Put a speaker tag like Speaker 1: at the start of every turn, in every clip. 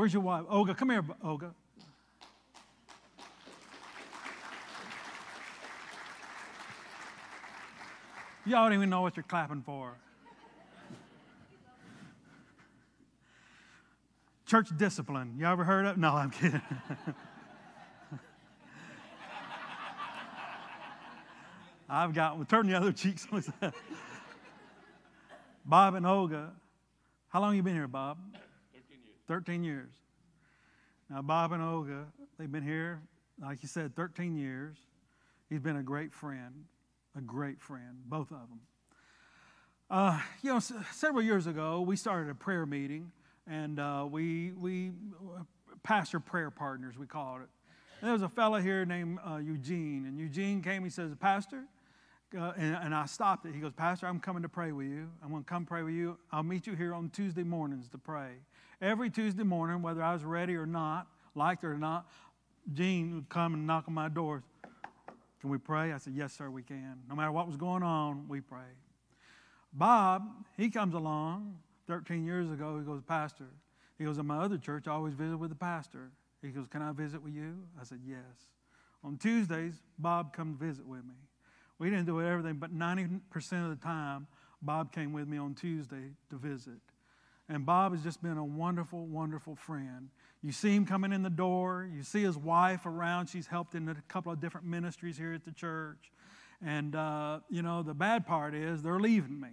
Speaker 1: Where's your wife? Olga, come here, Olga. Y'all don't even know what you're clapping for. Church discipline. Y'all ever heard of? No, I'm kidding. I've got one. Turn the other cheeks. Bob and Olga. How long you been here, Bob?
Speaker 2: 13 years.
Speaker 1: Now, Bob and Olga, they've been here, like you said, 13 years. He's been a great friend, a great friend, both of them. Uh, you know, s- several years ago, we started a prayer meeting, and uh, we, we, pastor prayer partners, we called it. And there was a fellow here named uh, Eugene, and Eugene came, he says, Pastor, uh, and, and I stopped it. He goes, Pastor, I'm coming to pray with you. I'm going to come pray with you. I'll meet you here on Tuesday mornings to pray. Every Tuesday morning, whether I was ready or not, liked it or not, Gene would come and knock on my door. Can we pray? I said, Yes, sir, we can. No matter what was going on, we pray. Bob, he comes along 13 years ago. He goes, Pastor. He goes, In my other church, I always visit with the pastor. He goes, Can I visit with you? I said, Yes. On Tuesdays, Bob come visit with me. We didn't do everything, but 90% of the time, Bob came with me on Tuesday to visit. And Bob has just been a wonderful, wonderful friend. You see him coming in the door. You see his wife around. She's helped in a couple of different ministries here at the church. And, uh, you know, the bad part is they're leaving me.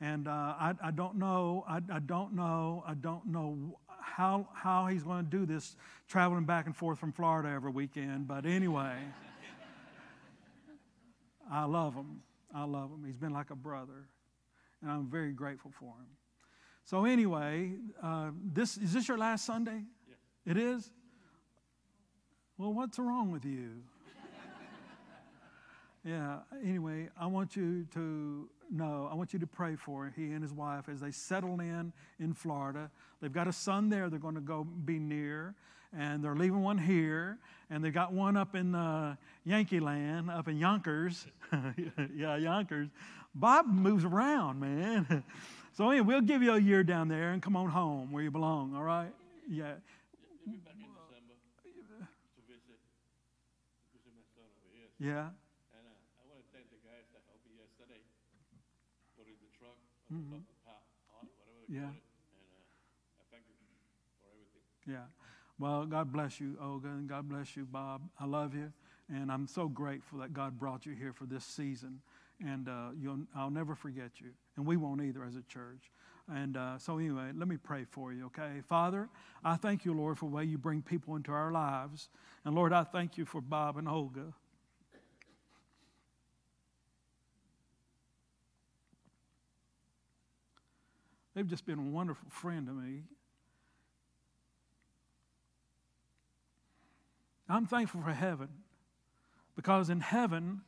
Speaker 1: And uh, I, I don't know, I, I don't know, I don't know how, how he's going to do this traveling back and forth from Florida every weekend. But anyway, I love him. I love him. He's been like a brother. And I'm very grateful for him. So anyway, uh, this is this your last Sunday?
Speaker 2: Yes.
Speaker 1: It is. Well, what's wrong with you? yeah. Anyway, I want you to know. I want you to pray for he and his wife as they settle in in Florida. They've got a son there. They're going to go be near, and they're leaving one here, and they got one up in uh, Yankee Land, up in Yonkers. yeah, Yonkers. Bob moves around, man. So anyway, we'll give you a year down there and come on home where you belong, all right? Yeah.
Speaker 2: You'll be back in December to visit, visit my son over here.
Speaker 1: Yeah.
Speaker 2: And uh, I want to thank the guys that helped me yesterday, the truck, or the pa- pallet, whatever they
Speaker 1: Yeah.
Speaker 2: call it. And uh, I thank you for everything.
Speaker 1: Yeah. Well, God bless you, Olga, and God bless you, Bob. I love you, and I'm so grateful that God brought you here for this season. And uh, I'll never forget you, and we won't either as a church. And uh, so, anyway, let me pray for you, okay? Father, I thank you, Lord, for the way you bring people into our lives. And Lord, I thank you for Bob and Olga. They've just been a wonderful friend to me. I'm thankful for heaven because in heaven,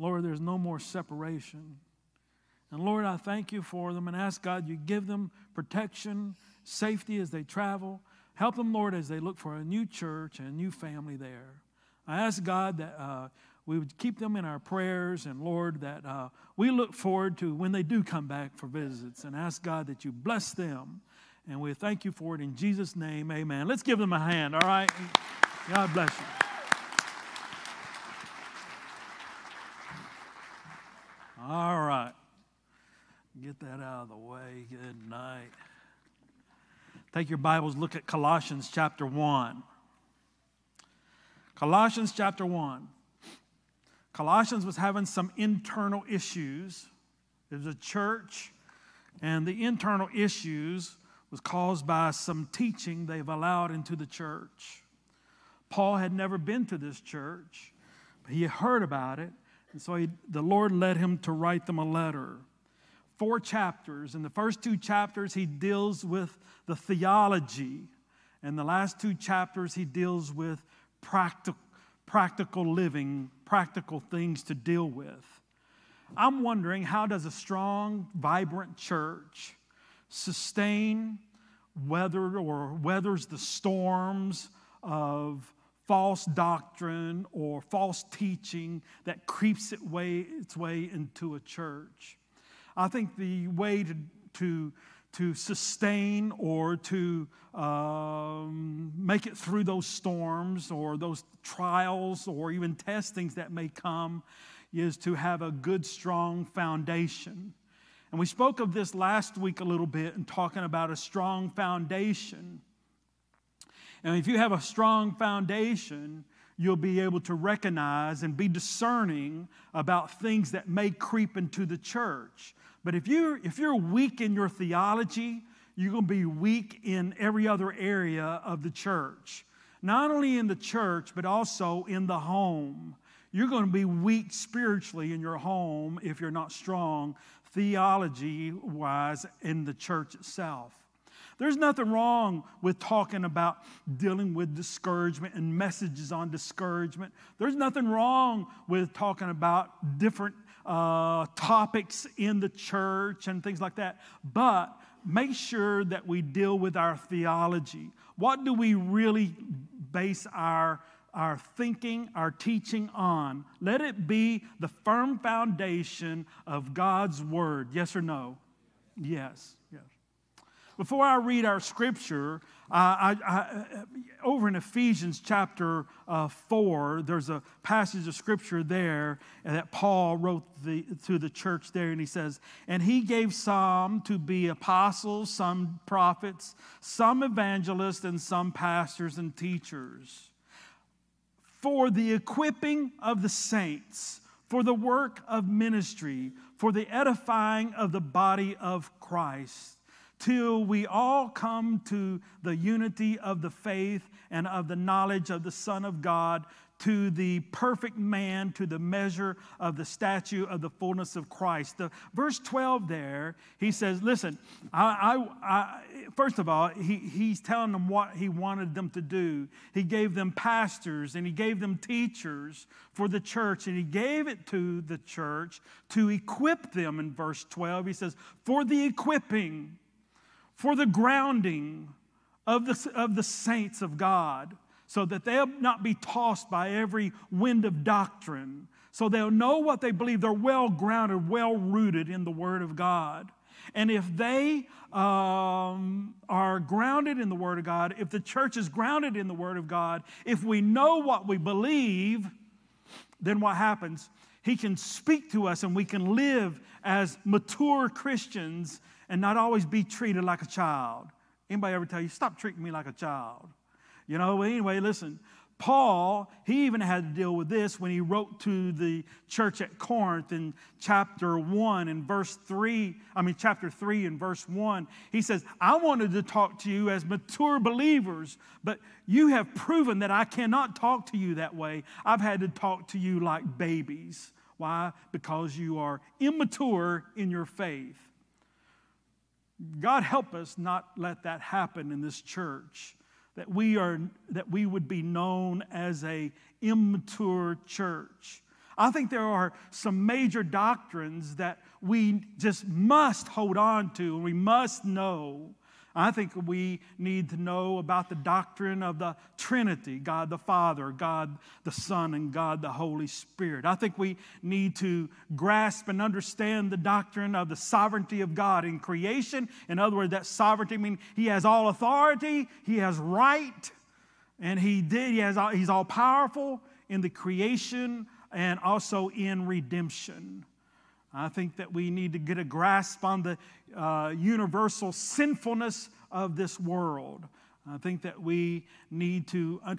Speaker 1: Lord, there's no more separation. And Lord, I thank you for them and ask God you give them protection, safety as they travel. Help them, Lord, as they look for a new church and a new family there. I ask God that uh, we would keep them in our prayers, and Lord, that uh, we look forward to when they do come back for visits, and ask God that you bless them. And we thank you for it in Jesus' name, amen. Let's give them a hand, all right? God bless you. All right. Get that out of the way. Good night. Take your Bibles, look at Colossians chapter 1. Colossians chapter 1. Colossians was having some internal issues. It was a church, and the internal issues was caused by some teaching they've allowed into the church. Paul had never been to this church, but he heard about it, and so he, the Lord led him to write them a letter. Four chapters. In the first two chapters, he deals with the theology, and the last two chapters, he deals with practical, practical living, practical things to deal with. I'm wondering how does a strong, vibrant church sustain weather or weathers the storms of false doctrine or false teaching that creeps its way, its way into a church. I think the way to, to, to sustain or to um, make it through those storms or those trials or even testings that may come is to have a good, strong foundation. And we spoke of this last week a little bit in talking about a strong foundation. And if you have a strong foundation, you'll be able to recognize and be discerning about things that may creep into the church. But if you're, if you're weak in your theology, you're going to be weak in every other area of the church. Not only in the church, but also in the home. You're going to be weak spiritually in your home if you're not strong theology wise in the church itself. There's nothing wrong with talking about dealing with discouragement and messages on discouragement. There's nothing wrong with talking about different uh, topics in the church and things like that. But make sure that we deal with our theology. What do we really base our our thinking, our teaching on. Let it be the firm foundation of God's Word. Yes or no? Yes, yes. Before I read our scripture, uh, I, I, over in Ephesians chapter uh, 4, there's a passage of scripture there that Paul wrote the, to the church there, and he says, And he gave some to be apostles, some prophets, some evangelists, and some pastors and teachers for the equipping of the saints, for the work of ministry, for the edifying of the body of Christ, till we all come to the unity of the faith and of the knowledge of the Son of God, to the perfect man, to the measure of the statue of the fullness of Christ. The, verse 12 there, he says, Listen, I, I, I, first of all, he, he's telling them what he wanted them to do. He gave them pastors and he gave them teachers for the church, and he gave it to the church to equip them in verse 12. He says, For the equipping, for the grounding of the, of the saints of God so that they'll not be tossed by every wind of doctrine, so they'll know what they believe. They're well grounded, well rooted in the Word of God. And if they um, are grounded in the Word of God, if the church is grounded in the Word of God, if we know what we believe, then what happens? He can speak to us and we can live as mature Christians and not always be treated like a child. Anybody ever tell you, stop treating me like a child? You know, but anyway, listen. Paul, he even had to deal with this when he wrote to the church at Corinth in chapter 1 and verse 3, I mean, chapter 3 and verse 1. He says, I wanted to talk to you as mature believers, but you have proven that I cannot talk to you that way. I've had to talk to you like babies. Why? Because you are immature in your faith. God help us not let that happen in this church that we are that we would be known as a immature church. I think there are some major doctrines that we just must hold on to and we must know I think we need to know about the doctrine of the Trinity God the Father, God the Son, and God the Holy Spirit. I think we need to grasp and understand the doctrine of the sovereignty of God in creation. In other words, that sovereignty means He has all authority, He has right, and He did, he has, He's all powerful in the creation and also in redemption. I think that we need to get a grasp on the uh, universal sinfulness of this world. I think that we need to uh,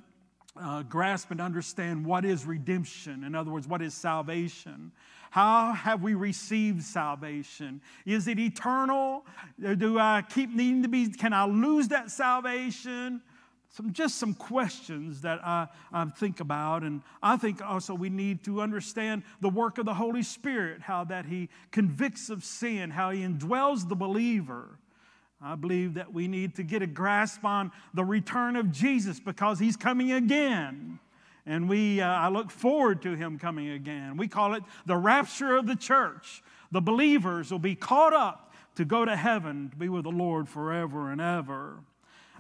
Speaker 1: uh, grasp and understand what is redemption. In other words, what is salvation? How have we received salvation? Is it eternal? Do I keep needing to be? Can I lose that salvation? Some just some questions that I, I think about. And i think also we need to understand the work of the holy spirit how that he convicts of sin how he indwells the believer. I believe that we need to get a grasp on the return of jesus because he's coming again. And we uh, i look forward to him coming again. We call it the rapture of the church. The believers will be caught up to go to heaven to be with the lord forever and ever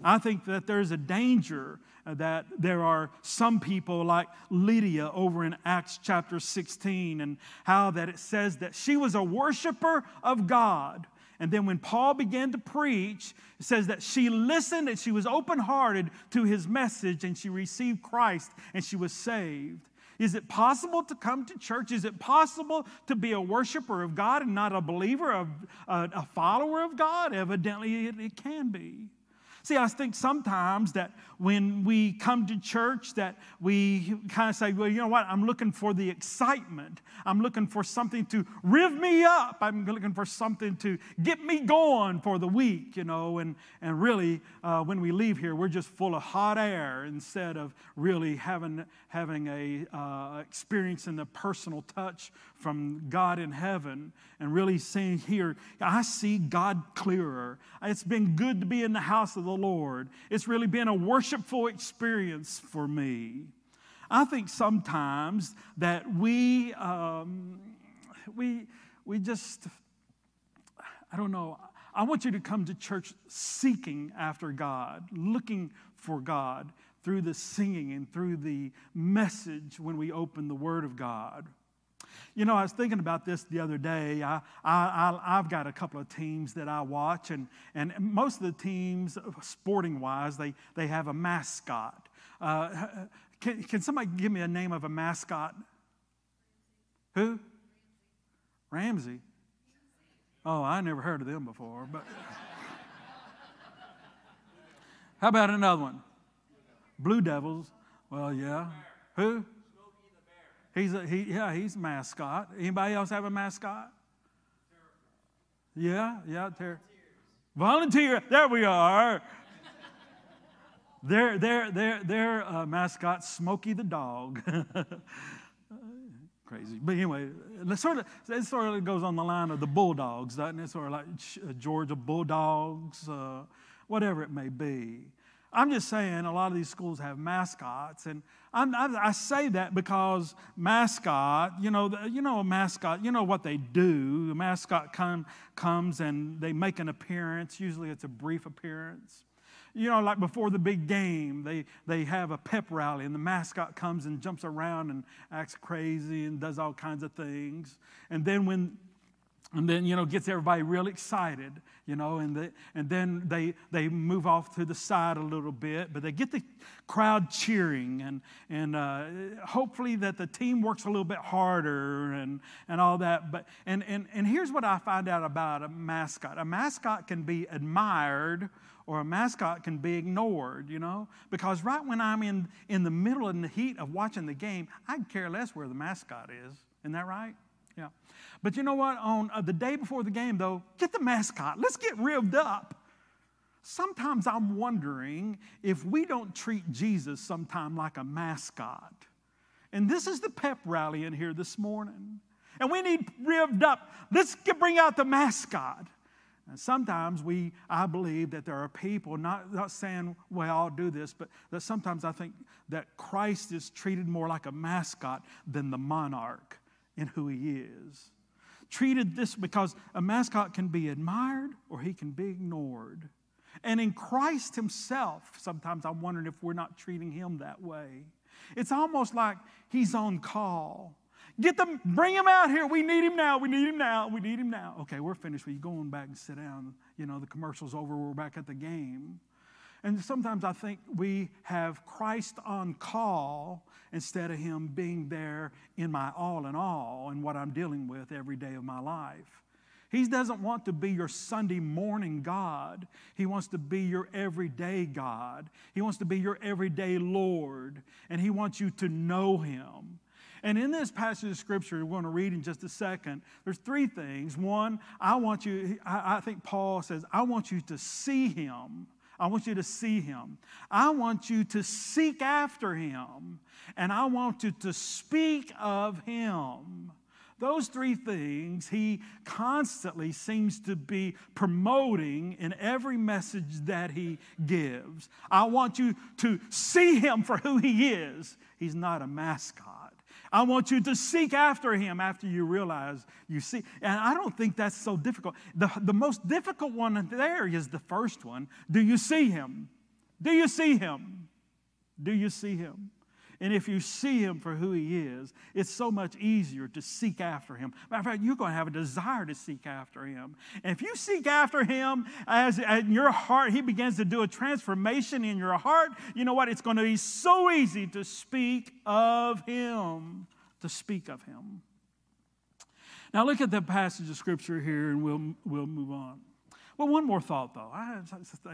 Speaker 1: I think that there's a danger uh, that there are some people like Lydia over in Acts chapter 16 and how that it says that she was a worshiper of God And then when Paul began to preach, it says that she listened and she was open hearted to his message and she received Christ and she was saved. Is it possible to come to church? Is it possible to be a worshiper of God and not a believer, a, uh, a follower of God? Evidently, it, it can be. See, I think sometimes that when we come to church that we kind of say, well, you know what? I'm looking for the excitement. I'm looking for something to riv me up. I'm looking for something to get me going for the week, you know. And, and really, uh, when we leave here, we're just full of hot air instead of really having, having a uh, experiencing the personal touch from God in heaven and really saying here, I see God clearer. It's been good to be in the house of the Lord. It's really been a worshipful experience for me. I think sometimes that we, um, we, we just, I don't know. I want you to come to church seeking after God, looking for God through the singing and through the message when we open the Word of God. You know, I was thinking about this the other day. I, I, have got a couple of teams that I watch, and, and most of the teams, sporting wise, they, they have a mascot. Uh, can, can somebody give me a name of a mascot? Who? Ramsey. Oh, I never heard of them before, but. How about another one? Blue Devils. Well, yeah. Who? He's a, he, yeah, he's a mascot. Anybody else have a mascot? Yeah, yeah, ter- volunteer. There we are. their their their their uh, mascot, Smokey the dog. Crazy, but anyway, it sort of it sort of goes on the line of the Bulldogs, doesn't it? Sort of like uh, Georgia Bulldogs, uh, whatever it may be. I'm just saying a lot of these schools have mascots, and I'm, I, I say that because mascot, you know, you know a mascot, you know what they do. The mascot come, comes and they make an appearance. Usually it's a brief appearance. You know, like before the big game, they, they have a pep rally, and the mascot comes and jumps around and acts crazy and does all kinds of things. And then when and then you know gets everybody real excited you know and, the, and then they they move off to the side a little bit but they get the crowd cheering and and uh, hopefully that the team works a little bit harder and and all that but and and and here's what i find out about a mascot a mascot can be admired or a mascot can be ignored, you know? Because right when I'm in, in the middle and the heat of watching the game, I care less where the mascot is. Isn't that right? Yeah. But you know what? On uh, the day before the game, though, get the mascot. Let's get revved up. Sometimes I'm wondering if we don't treat Jesus sometime like a mascot. And this is the pep rally in here this morning. And we need revved up. Let's get, bring out the mascot. And sometimes we, I believe that there are people, not, not saying we all do this, but that sometimes I think that Christ is treated more like a mascot than the monarch in who he is. Treated this because a mascot can be admired or he can be ignored. And in Christ himself, sometimes I'm wondering if we're not treating him that way. It's almost like he's on call. Get them, bring him out here. We need him now. We need him now. We need him now. Okay, we're finished. We go on back and sit down. You know, the commercial's over. We're back at the game. And sometimes I think we have Christ on call instead of Him being there in my all in all and what I'm dealing with every day of my life. He doesn't want to be your Sunday morning God. He wants to be your everyday God. He wants to be your everyday Lord. And He wants you to know Him. And in this passage of Scripture, we're going to read in just a second, there's three things. One, I want you, I, I think Paul says, I want you to see Him. I want you to see him. I want you to seek after him. And I want you to speak of him. Those three things he constantly seems to be promoting in every message that he gives. I want you to see him for who he is. He's not a mascot. I want you to seek after him after you realize you see. And I don't think that's so difficult. The, the most difficult one there is the first one. Do you see him? Do you see him? Do you see him? And if you see him for who he is, it's so much easier to seek after him. Matter of fact, you're going to have a desire to seek after him. And if you seek after him as, in your heart, he begins to do a transformation in your heart, you know what? It's going to be so easy to speak of him, to speak of him. Now look at the passage of scripture here and we'll, we'll move on. Well, one more thought though. I, I,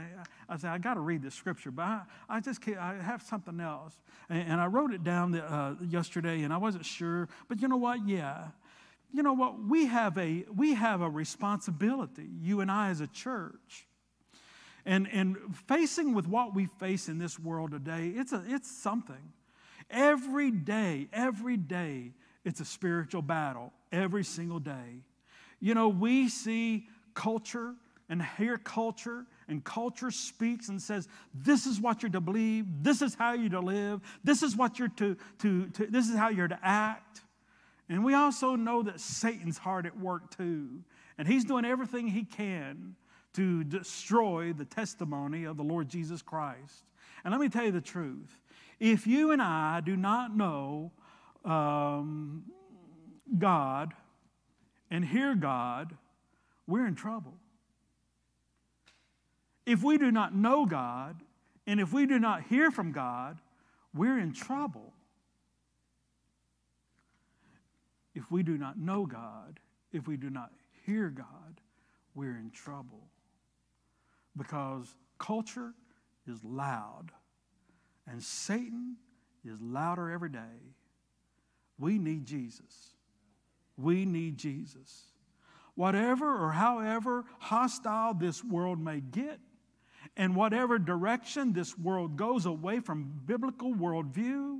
Speaker 1: I, I got to read this scripture, but I, I just can't, I have something else. And, and I wrote it down the, uh, yesterday and I wasn't sure. But you know what? Yeah. You know what? We have a, we have a responsibility, you and I as a church. And, and facing with what we face in this world today, it's, a, it's something. Every day, every day, it's a spiritual battle every single day. You know, we see culture and hear culture, and culture speaks and says, This is what you're to believe, this is how you're to live, this is what you're to, to, to this is how you're to act. And we also know that Satan's hard at work too, and he's doing everything he can to destroy the testimony of the Lord Jesus Christ. And let me tell you the truth if you and I do not know um, God and hear God, we're in trouble. If we do not know God and if we do not hear from God, we're in trouble. If we do not know God, if we do not hear God, we're in trouble. Because culture is loud and Satan is louder every day. We need Jesus. We need Jesus. Whatever or however hostile this world may get, and whatever direction this world goes away from biblical worldview,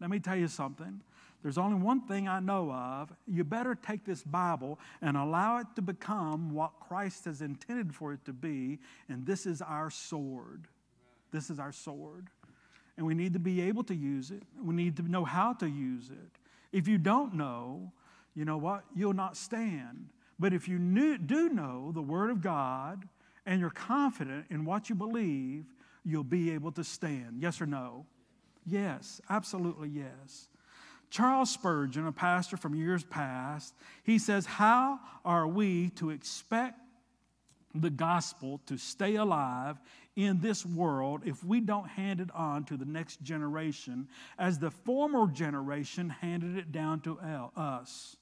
Speaker 1: let me tell you something. There's only one thing I know of. You better take this Bible and allow it to become what Christ has intended for it to be, and this is our sword. This is our sword. And we need to be able to use it. We need to know how to use it. If you don't know, you know what? You'll not stand. But if you do know the Word of God and you're confident in what you believe, you'll be able to stand. Yes or no? Yes, absolutely yes. Charles Spurgeon, a pastor from years past, he says, How are we to expect the gospel to stay alive in this world if we don't hand it on to the next generation as the former generation handed it down to us?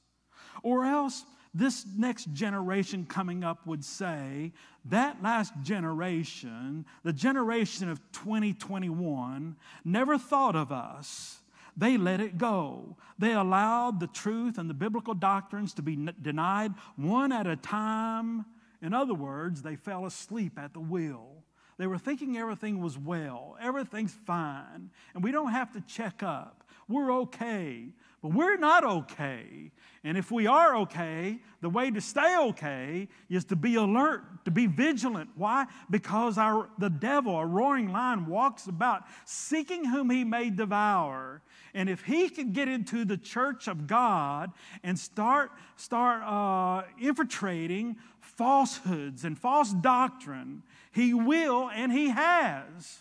Speaker 1: Or else this next generation coming up would say that last generation, the generation of 2021, never thought of us. They let it go. They allowed the truth and the biblical doctrines to be denied one at a time. In other words, they fell asleep at the wheel. They were thinking everything was well, everything's fine, and we don't have to check up. We're okay. But we're not okay. And if we are okay, the way to stay okay is to be alert, to be vigilant. Why? Because our, the devil, a roaring lion, walks about seeking whom he may devour. And if he can get into the church of God and start, start uh, infiltrating falsehoods and false doctrine, he will and he has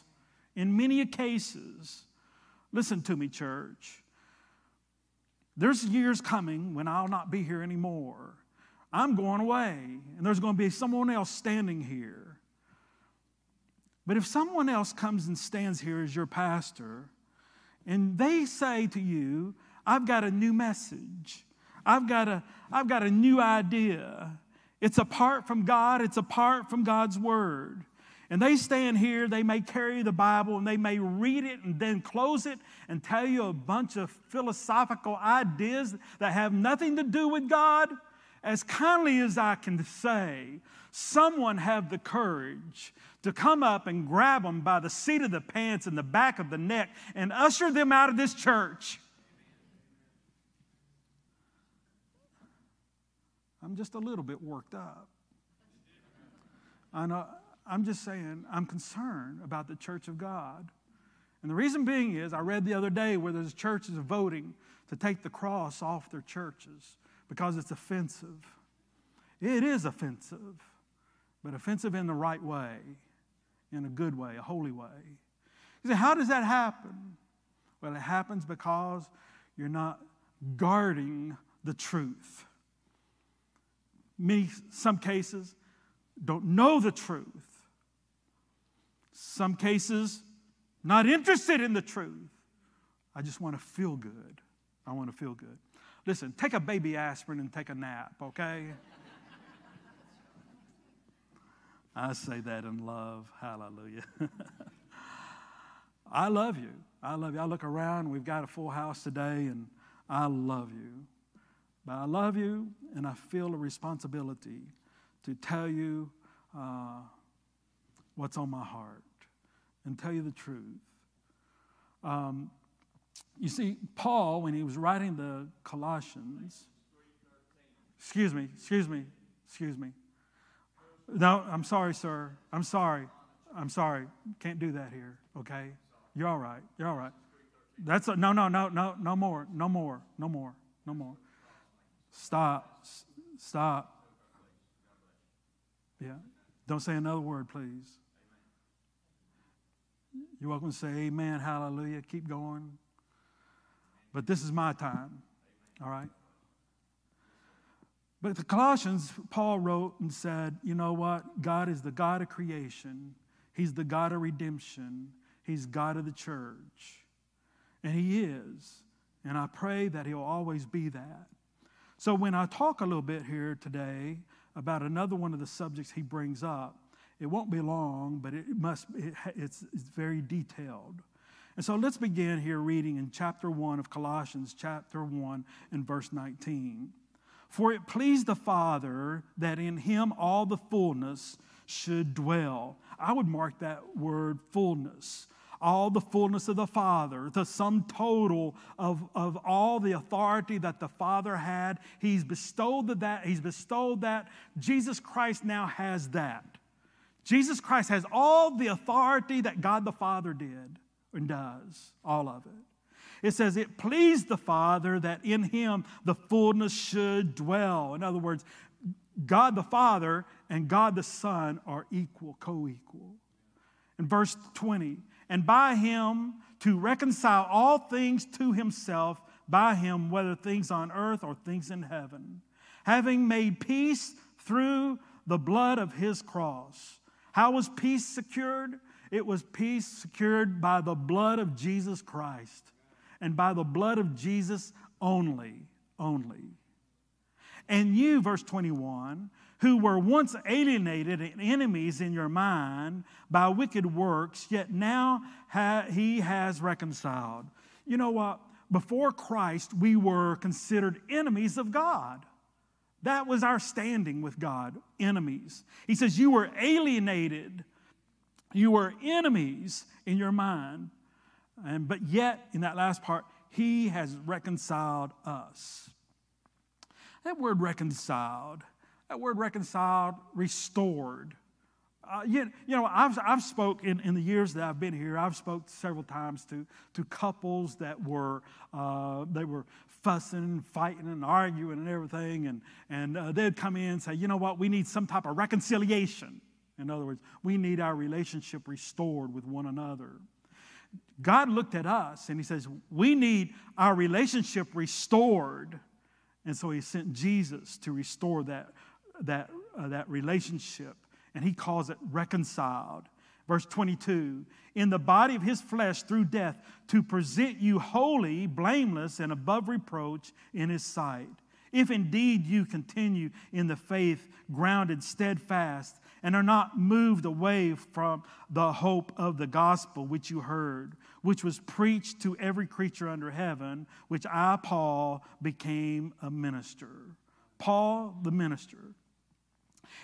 Speaker 1: in many cases. Listen to me, church. There's years coming when I'll not be here anymore. I'm going away, and there's going to be someone else standing here. But if someone else comes and stands here as your pastor, and they say to you, I've got a new message, I've got a, I've got a new idea. It's apart from God, it's apart from God's word. And they stand here, they may carry the Bible and they may read it and then close it and tell you a bunch of philosophical ideas that have nothing to do with God. As kindly as I can say, someone have the courage to come up and grab them by the seat of the pants and the back of the neck and usher them out of this church. I'm just a little bit worked up. I know I'm just saying, I'm concerned about the church of God. And the reason being is, I read the other day where there's churches voting to take the cross off their churches because it's offensive. It is offensive, but offensive in the right way, in a good way, a holy way. You say, how does that happen? Well, it happens because you're not guarding the truth. Many, some cases, don't know the truth. Some cases, not interested in the truth. I just want to feel good. I want to feel good. Listen, take a baby aspirin and take a nap, okay? I say that in love. Hallelujah. I love you. I love you. I look around, we've got a full house today, and I love you. But I love you, and I feel a responsibility to tell you uh, what's on my heart and tell you the truth. Um, you see, Paul, when he was writing the Colossians, excuse me, excuse me, excuse me. No, I'm sorry, sir. I'm sorry. I'm sorry. Can't do that here, okay? You're all right. You're all right. That's a, no, no, no, no, no more, no more, no more, no more. Stop, stop. Yeah. Don't say another word, please. You're welcome to say amen, hallelujah, keep going. But this is my time, all right? But the Colossians, Paul wrote and said, you know what? God is the God of creation, He's the God of redemption, He's God of the church. And He is. And I pray that He'll always be that. So when I talk a little bit here today about another one of the subjects He brings up, it won't be long, but it must, it, it's, it's very detailed. And so let's begin here reading in chapter 1 of Colossians, chapter 1, and verse 19. For it pleased the Father that in him all the fullness should dwell. I would mark that word fullness. All the fullness of the Father, the sum total of, of all the authority that the Father had. He's bestowed that, he's bestowed that. Jesus Christ now has that. Jesus Christ has all the authority that God the Father did and does, all of it. It says, It pleased the Father that in him the fullness should dwell. In other words, God the Father and God the Son are equal, co equal. In verse 20, and by him to reconcile all things to himself, by him, whether things on earth or things in heaven, having made peace through the blood of his cross. How was peace secured? It was peace secured by the blood of Jesus Christ and by the blood of Jesus only, only. And you, verse 21, who were once alienated and enemies in your mind by wicked works, yet now ha- he has reconciled. You know what? Before Christ, we were considered enemies of God. That was our standing with God, enemies. He says, You were alienated, you were enemies in your mind. And, but yet, in that last part, He has reconciled us. That word reconciled, that word reconciled, restored. Uh, you, you, know, I've, I've spoke in, in the years that I've been here, I've spoke several times to, to couples that were, uh, they were fussing and fighting and arguing and everything. And, and uh, they'd come in and say, you know what, we need some type of reconciliation. In other words, we need our relationship restored with one another. God looked at us and He says, We need our relationship restored. And so He sent Jesus to restore that, that, uh, that relationship. And He calls it reconciled. Verse 22 In the body of His flesh through death to present you holy, blameless, and above reproach in His sight. If indeed you continue in the faith, grounded, steadfast, and are not moved away from the hope of the gospel which you heard, which was preached to every creature under heaven, which I, Paul, became a minister. Paul, the minister.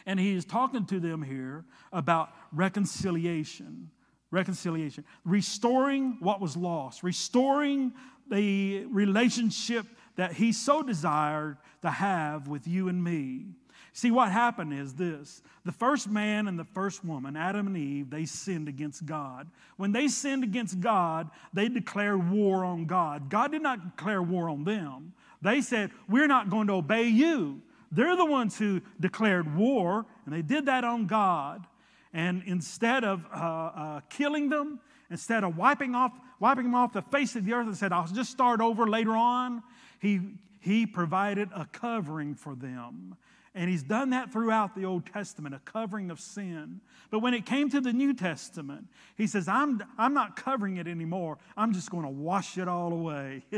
Speaker 1: And he is talking to them here about reconciliation. Reconciliation. Restoring what was lost, restoring the relationship that he so desired to have with you and me. See, what happened is this the first man and the first woman, Adam and Eve, they sinned against God. When they sinned against God, they declared war on God. God did not declare war on them. They said, We're not going to obey you. They're the ones who declared war, and they did that on God. And instead of uh, uh, killing them, instead of wiping, off, wiping them off the face of the earth and said, I'll just start over later on, he, he provided a covering for them. And he's done that throughout the Old Testament, a covering of sin. But when it came to the New Testament, he says, I'm, I'm not covering it anymore. I'm just going to wash it all away.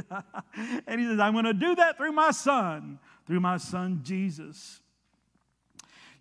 Speaker 1: and he says, I'm going to do that through my son, through my son Jesus.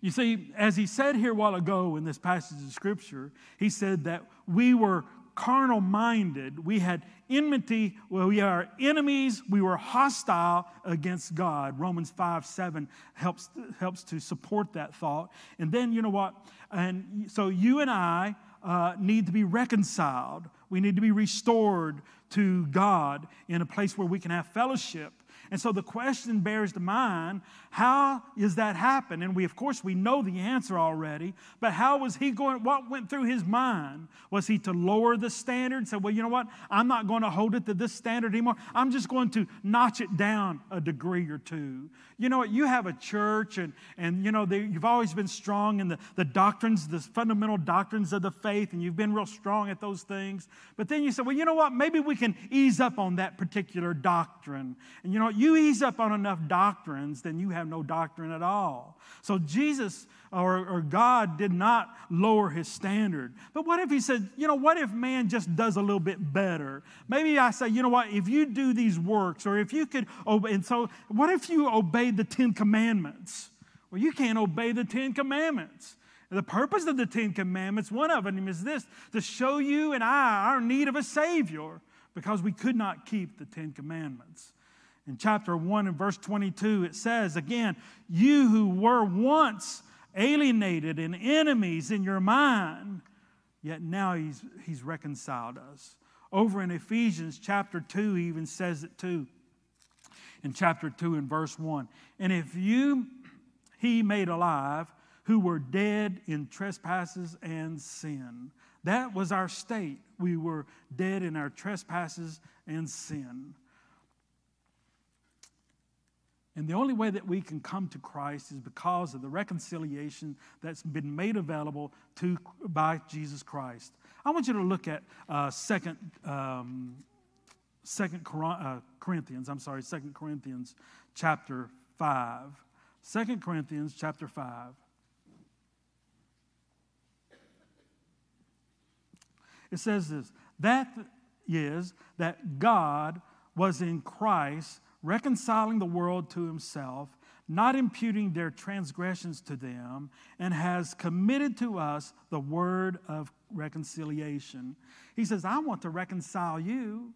Speaker 1: You see, as he said here a while ago in this passage of Scripture, he said that we were carnal minded. We had enmity, well, we are enemies, we were hostile against God. Romans 5 7 helps, helps to support that thought. And then, you know what? And so you and I uh, need to be reconciled. We need to be restored to God in a place where we can have fellowship. And so the question bears to mind how does that happen? And we, of course, we know the answer already, but how was he going? What went through his mind? Was he to lower the standard? and Say, well, you know what? I'm not going to hold it to this standard anymore. I'm just going to notch it down a degree or two. You know what? You have a church, and, and you know, they, you've always been strong in the, the doctrines, the fundamental doctrines of the faith, and you've been real strong at those things. But then you say, well, you know what? Maybe we can ease up on that particular doctrine. And you know, you ease up on enough doctrines, then you have no doctrine at all. So Jesus or, or God did not lower his standard. But what if he said, you know, what if man just does a little bit better? Maybe I say, you know what, if you do these works, or if you could obey, and so what if you obeyed the Ten Commandments? Well, you can't obey the Ten Commandments. The purpose of the Ten Commandments, one of them is this to show you and I our need of a Savior because we could not keep the Ten Commandments. In chapter 1 and verse 22, it says again, You who were once alienated and enemies in your mind, yet now he's, he's reconciled us. Over in Ephesians chapter 2, he even says it too. In chapter 2 and verse 1. And if you he made alive who were dead in trespasses and sin. That was our state. We were dead in our trespasses and sin. And the only way that we can come to Christ is because of the reconciliation that's been made available to, by Jesus Christ. I want you to look at uh, second, um, second uh, Corinthians, I'm sorry, Second Corinthians chapter 5. 2 Corinthians chapter 5. It says this that is, that God was in Christ reconciling the world to himself, not imputing their transgressions to them, and has committed to us the word of reconciliation. He says, I want to reconcile you.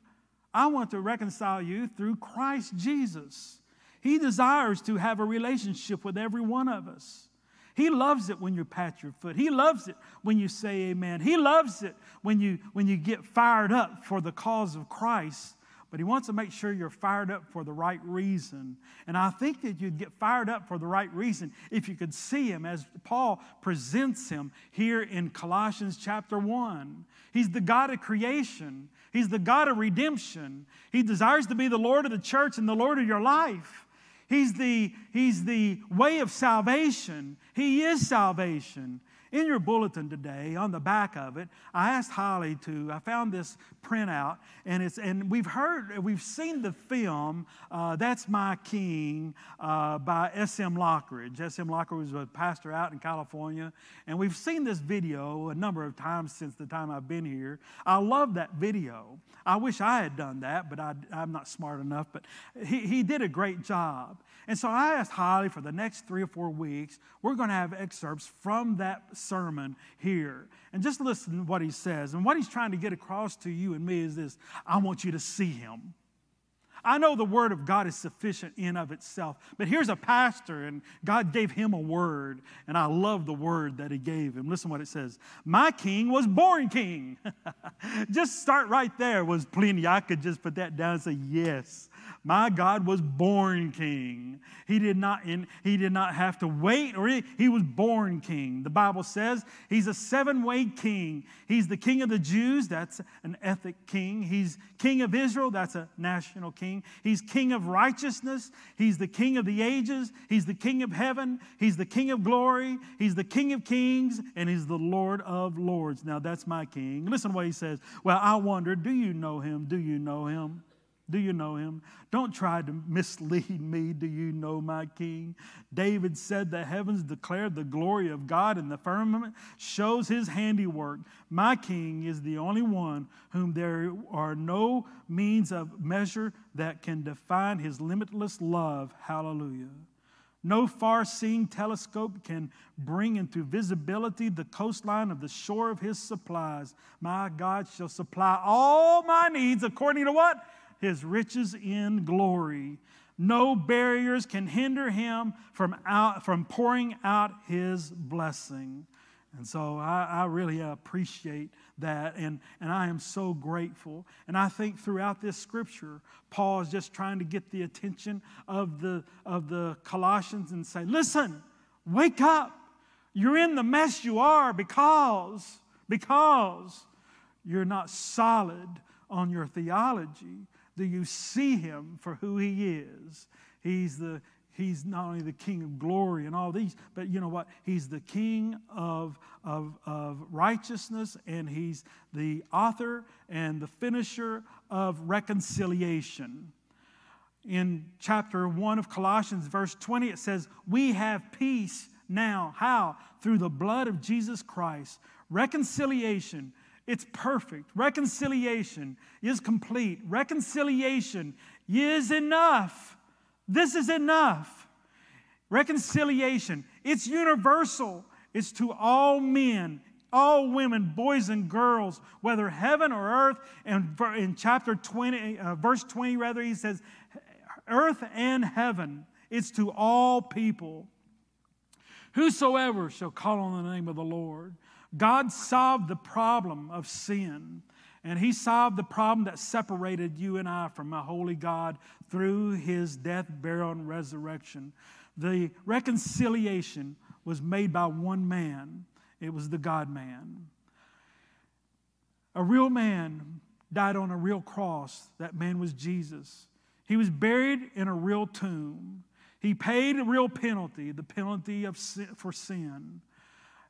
Speaker 1: I want to reconcile you through Christ Jesus. He desires to have a relationship with every one of us. He loves it when you pat your foot. He loves it when you say amen. He loves it when you, when you get fired up for the cause of Christ but he wants to make sure you're fired up for the right reason. And I think that you'd get fired up for the right reason if you could see him as Paul presents him here in Colossians chapter 1. He's the God of creation, He's the God of redemption. He desires to be the Lord of the church and the Lord of your life. He's the, he's the way of salvation. He is salvation. In your bulletin today, on the back of it, I asked Holly to, I found this printout, and it's, and we've heard, we've seen the film, uh, That's My King, uh, by S.M. Lockridge. S.M. Lockridge was a pastor out in California, and we've seen this video a number of times since the time I've been here. I love that video. I wish I had done that, but I, am not smart enough, but he, he did a great job. And so I asked Holly for the next three or four weeks, we're going to have excerpts from that sermon here. And just listen to what he says. And what he's trying to get across to you and me is this I want you to see him. I know the word of God is sufficient in of itself, but here's a pastor and God gave him a word, and I love the word that he gave him. Listen what it says. My king was born king. just start right there was plenty. I could just put that down and say, yes. My God was born king. He did not, in, he did not have to wait, or he, he was born king. The Bible says he's a seven way king. He's the king of the Jews, that's an ethnic king. He's king of Israel, that's a national king. He's king of righteousness. He's the king of the ages. He's the king of heaven. He's the king of glory. He's the king of kings, and he's the Lord of lords. Now, that's my king. Listen to what he says. Well, I wonder, do you know him? Do you know him? Do you know him? Don't try to mislead me. Do you know my king? David said, The heavens declare the glory of God, and the firmament shows his handiwork. My king is the only one whom there are no means of measure that can define his limitless love. Hallelujah. No far seeing telescope can bring into visibility the coastline of the shore of his supplies. My God shall supply all my needs according to what? His riches in glory. No barriers can hinder him from, out, from pouring out his blessing. And so I, I, really appreciate that, and, and I am so grateful. And I think throughout this scripture, Paul is just trying to get the attention of the, of the Colossians and say, listen, wake up. You're in the mess you are because, because you're not solid on your theology do you see him for who he is? He's the He's not only the King of glory and all these, but you know what? He's the King of, of, of righteousness, and He's the author and the finisher of reconciliation. In chapter 1 of Colossians, verse 20, it says, We have peace now. How? Through the blood of Jesus Christ. Reconciliation it's perfect. Reconciliation is complete. Reconciliation is enough. This is enough. Reconciliation, it's universal. It's to all men, all women, boys and girls, whether heaven or earth. And in chapter 20, uh, verse 20, rather, he says, earth and heaven. It's to all people. Whosoever shall call on the name of the Lord God solved the problem of sin, and He solved the problem that separated you and I from a holy God through His death, burial, and resurrection. The reconciliation was made by one man, it was the God man. A real man died on a real cross. That man was Jesus. He was buried in a real tomb. He paid a real penalty, the penalty of sin, for sin.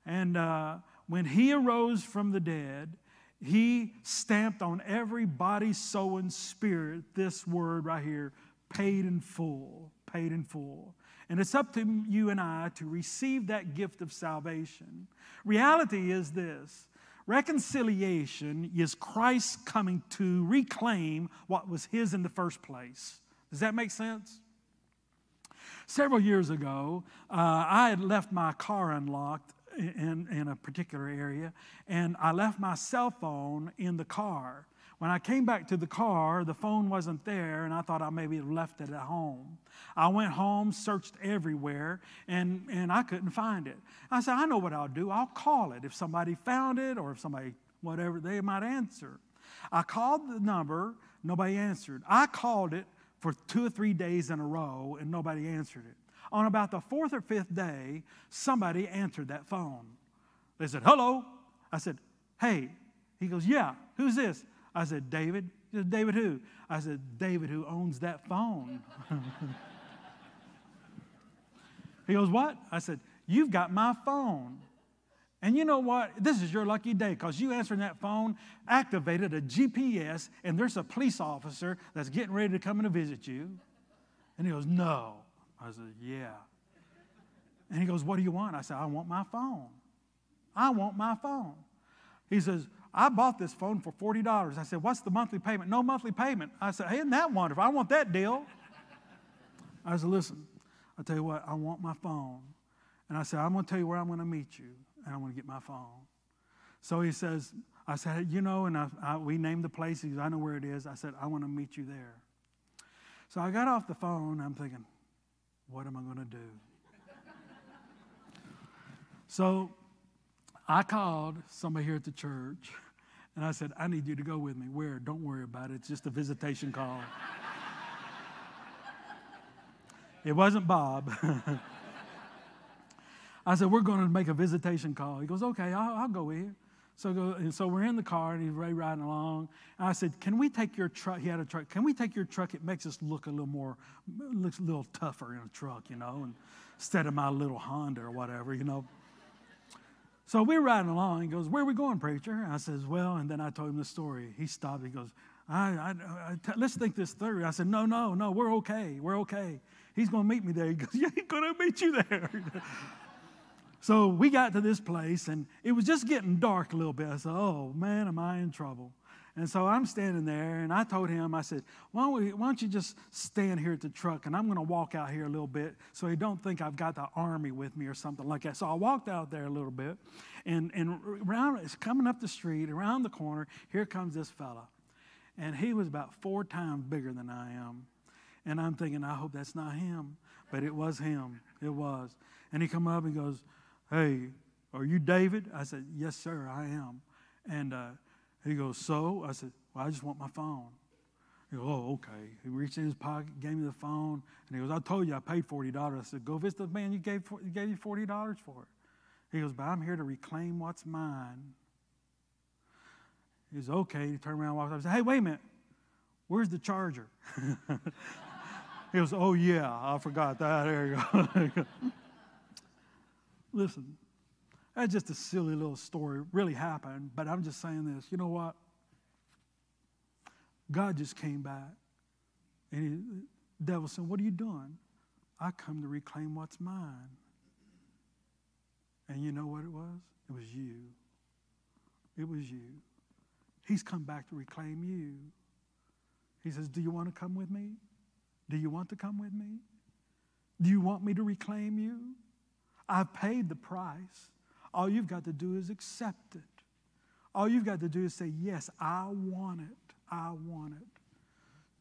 Speaker 1: And uh, when he arose from the dead, he stamped on every body, soul, and spirit this word right here paid in full. Paid in full. And it's up to you and I to receive that gift of salvation. Reality is this reconciliation is Christ coming to reclaim what was his in the first place. Does that make sense? Several years ago, uh, I had left my car unlocked in, in a particular area, and I left my cell phone in the car. When I came back to the car, the phone wasn't there, and I thought I maybe left it at home. I went home, searched everywhere, and, and I couldn't find it. I said, I know what I'll do. I'll call it. If somebody found it or if somebody, whatever, they might answer. I called the number, nobody answered. I called it for two or three days in a row, and nobody answered it. On about the fourth or fifth day, somebody answered that phone. They said, Hello. I said, Hey. He goes, Yeah. Who's this? I said, David. He said, David who? I said, David who owns that phone. he goes, What? I said, You've got my phone. And you know what? This is your lucky day because you answering that phone activated a GPS, and there's a police officer that's getting ready to come to visit you. And he goes, No. I said, Yeah. And he goes, What do you want? I said, I want my phone. I want my phone. He says, I bought this phone for $40. I said, What's the monthly payment? No monthly payment. I said, hey, Isn't that wonderful? I want that deal. I said, Listen, I'll tell you what, I want my phone. And I said, I'm going to tell you where I'm going to meet you, and I'm going to get my phone. So he says, I said, You know, and I, I, we named the place. He goes, I know where it is. I said, I want to meet you there. So I got off the phone. I'm thinking, what am I going to do? so I called somebody here at the church and I said, I need you to go with me. Where? Don't worry about it. It's just a visitation call. It wasn't Bob. I said, We're going to make a visitation call. He goes, Okay, I'll, I'll go with you. So, go, and so we're in the car and he's right riding along. And I said, Can we take your truck? He had a truck. Can we take your truck? It makes us look a little more, looks a little tougher in a truck, you know, and instead of my little Honda or whatever, you know. So we're riding along. He goes, Where are we going, preacher? And I says, Well, and then I told him the story. He stopped. He goes, I, I, I t- let's think this through. I said, No, no, no, we're okay. We're okay. He's going to meet me there. He goes, Yeah, he's going to meet you there. so we got to this place, and it was just getting dark a little bit. I said, Oh, man, am I in trouble? And so I'm standing there, and I told him, I said, why don't, we, why don't you just stand here at the truck, and I'm going to walk out here a little bit so he don't think I've got the army with me or something like that. So I walked out there a little bit, and, and around, it's coming up the street, around the corner, here comes this fella. And he was about four times bigger than I am. And I'm thinking, I hope that's not him. But it was him. It was. And he come up and goes, Hey, are you David? I said, Yes, sir, I am. And uh, he goes, So? I said, Well, I just want my phone. He goes, Oh, okay. He reached in his pocket, gave me the phone, and he goes, I told you I paid $40. I said, Go visit the man you gave, gave you $40 for. He goes, But I'm here to reclaim what's mine. He goes, Okay. He turned around, and walked up, and said, Hey, wait a minute. Where's the charger? he goes, Oh, yeah, I forgot that. There you go. Listen, that's just a silly little story. Really happened, but I'm just saying this. You know what? God just came back. And he, the devil said, What are you doing? I come to reclaim what's mine. And you know what it was? It was you. It was you. He's come back to reclaim you. He says, Do you want to come with me? Do you want to come with me? Do you want me to reclaim you? I've paid the price. All you've got to do is accept it. All you've got to do is say, Yes, I want it. I want it.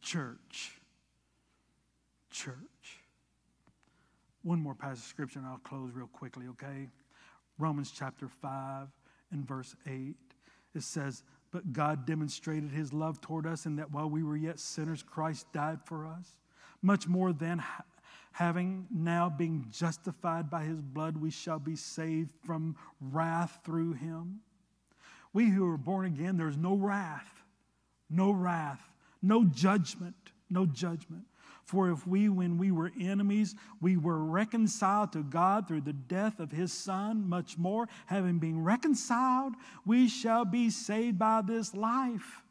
Speaker 1: Church. Church. One more passage of scripture and I'll close real quickly, okay? Romans chapter 5 and verse 8. It says, But God demonstrated his love toward us in that while we were yet sinners, Christ died for us. Much more than having now been justified by his blood, we shall be saved from wrath through him. We who are born again, there's no wrath, no wrath, no judgment, no judgment. For if we, when we were enemies, we were reconciled to God through the death of his Son, much more, having been reconciled, we shall be saved by this life.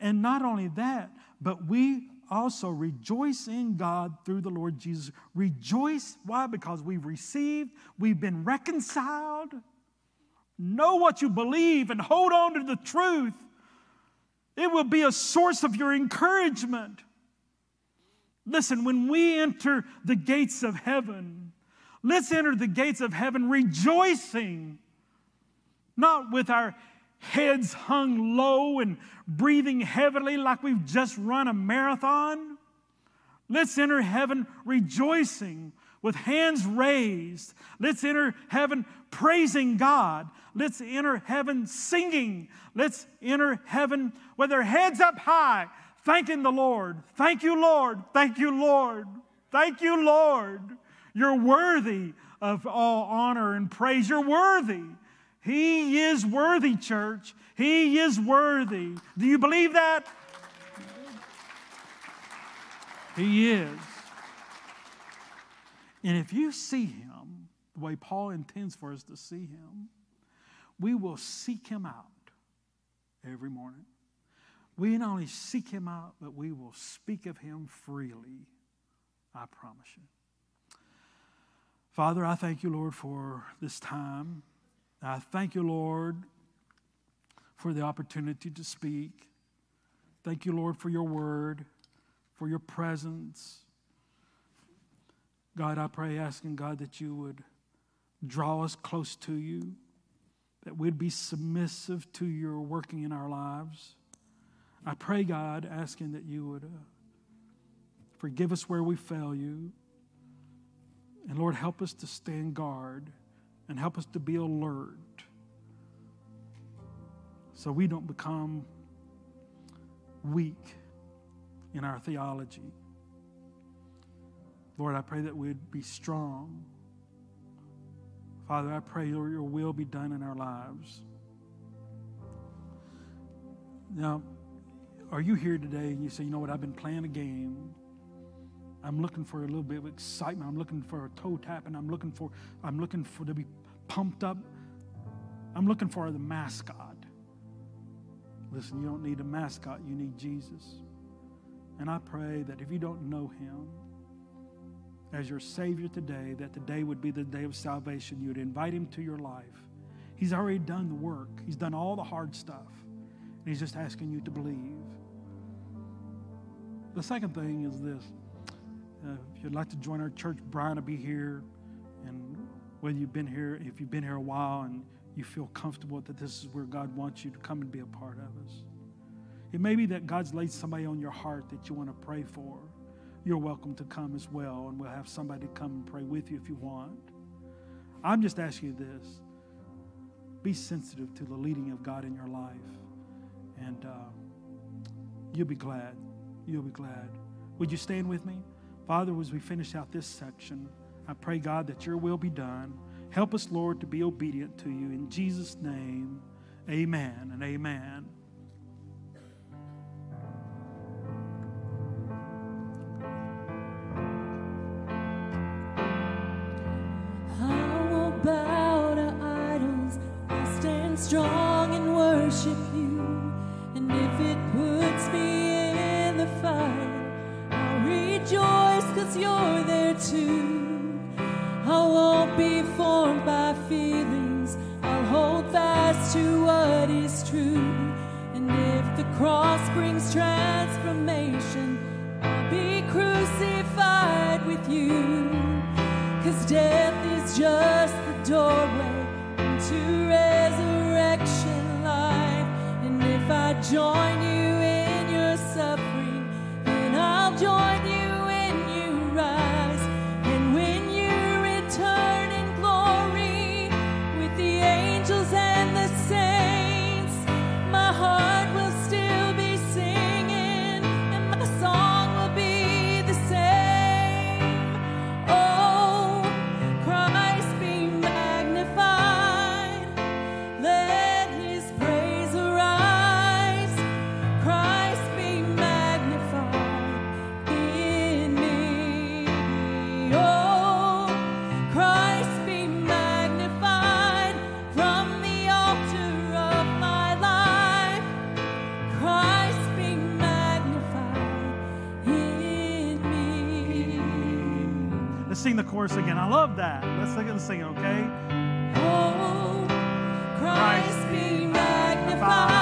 Speaker 1: And not only that, but we also rejoice in God through the Lord Jesus. Rejoice. Why? Because we've received, we've been reconciled. Know what you believe and hold on to the truth. It will be a source of your encouragement. Listen, when we enter the gates of heaven, let's enter the gates of heaven rejoicing, not with our heads hung low and breathing heavily like we've just run a marathon. Let's enter heaven rejoicing with hands raised. Let's enter heaven praising God. Let's enter heaven singing. Let's enter heaven with our heads up high, thanking the Lord. Thank you, Lord. Thank you, Lord. Thank you, Lord. You're worthy of all honor and praise. You're worthy. He is worthy, church. He is worthy. Do you believe that? He is. And if you see him the way Paul intends for us to see him, we will seek him out every morning. We not only seek him out, but we will speak of him freely. I promise you. Father, I thank you, Lord, for this time. I thank you, Lord, for the opportunity to speak. Thank you, Lord, for your word, for your presence. God, I pray, asking God that you would draw us close to you, that we'd be submissive to your working in our lives. I pray, God, asking that you would uh, forgive us where we fail you. And Lord, help us to stand guard and help us to be alert so we don't become weak in our theology. Lord, I pray that we'd be strong. Father, I pray your will be done in our lives. Now, are you here today and you say, you know what, I've been playing a game. I'm looking for a little bit of excitement. I'm looking for a toe tap, I'm looking for I'm looking for to be pumped up. I'm looking for the mascot. Listen, you don't need a mascot, you need Jesus. And I pray that if you don't know him as your Savior today, that today would be the day of salvation. You would invite him to your life. He's already done the work, he's done all the hard stuff. And he's just asking you to believe. The second thing is this uh, if you'd like to join our church, Brian will be here. And whether you've been here, if you've been here a while and you feel comfortable that this is where God wants you to come and be a part of us. It may be that God's laid somebody on your heart that you want to pray for. You're welcome to come as well, and we'll have somebody come and pray with you if you want. I'm just asking you this be sensitive to the leading of God in your life, and uh, you'll be glad. You'll be glad. Would you stand with me? Father, as we finish out this section, I pray, God, that your will be done. Help us, Lord, to be obedient to you. In Jesus' name, amen and amen.
Speaker 3: Strong and worship you. And if it puts me in the fight, I'll rejoice because you're there too. Is true. And if the cross brings transformation, I'll be crucified with you. Cause death is just the doorway into resurrection life. And if I join you the
Speaker 1: chorus again. I love that. Let's sing it, let's sing it, okay?
Speaker 3: Oh, Christ be magnified.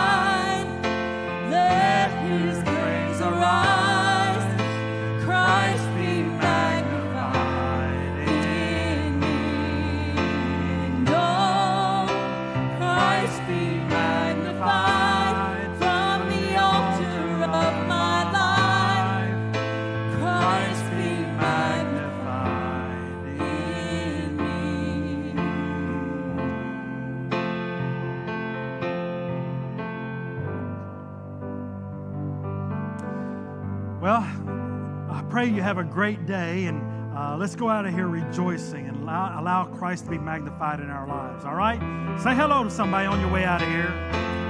Speaker 1: Pray you have a great day, and uh, let's go out of here rejoicing and allow, allow Christ to be magnified in our lives. All right? Say hello to somebody on your way out of here.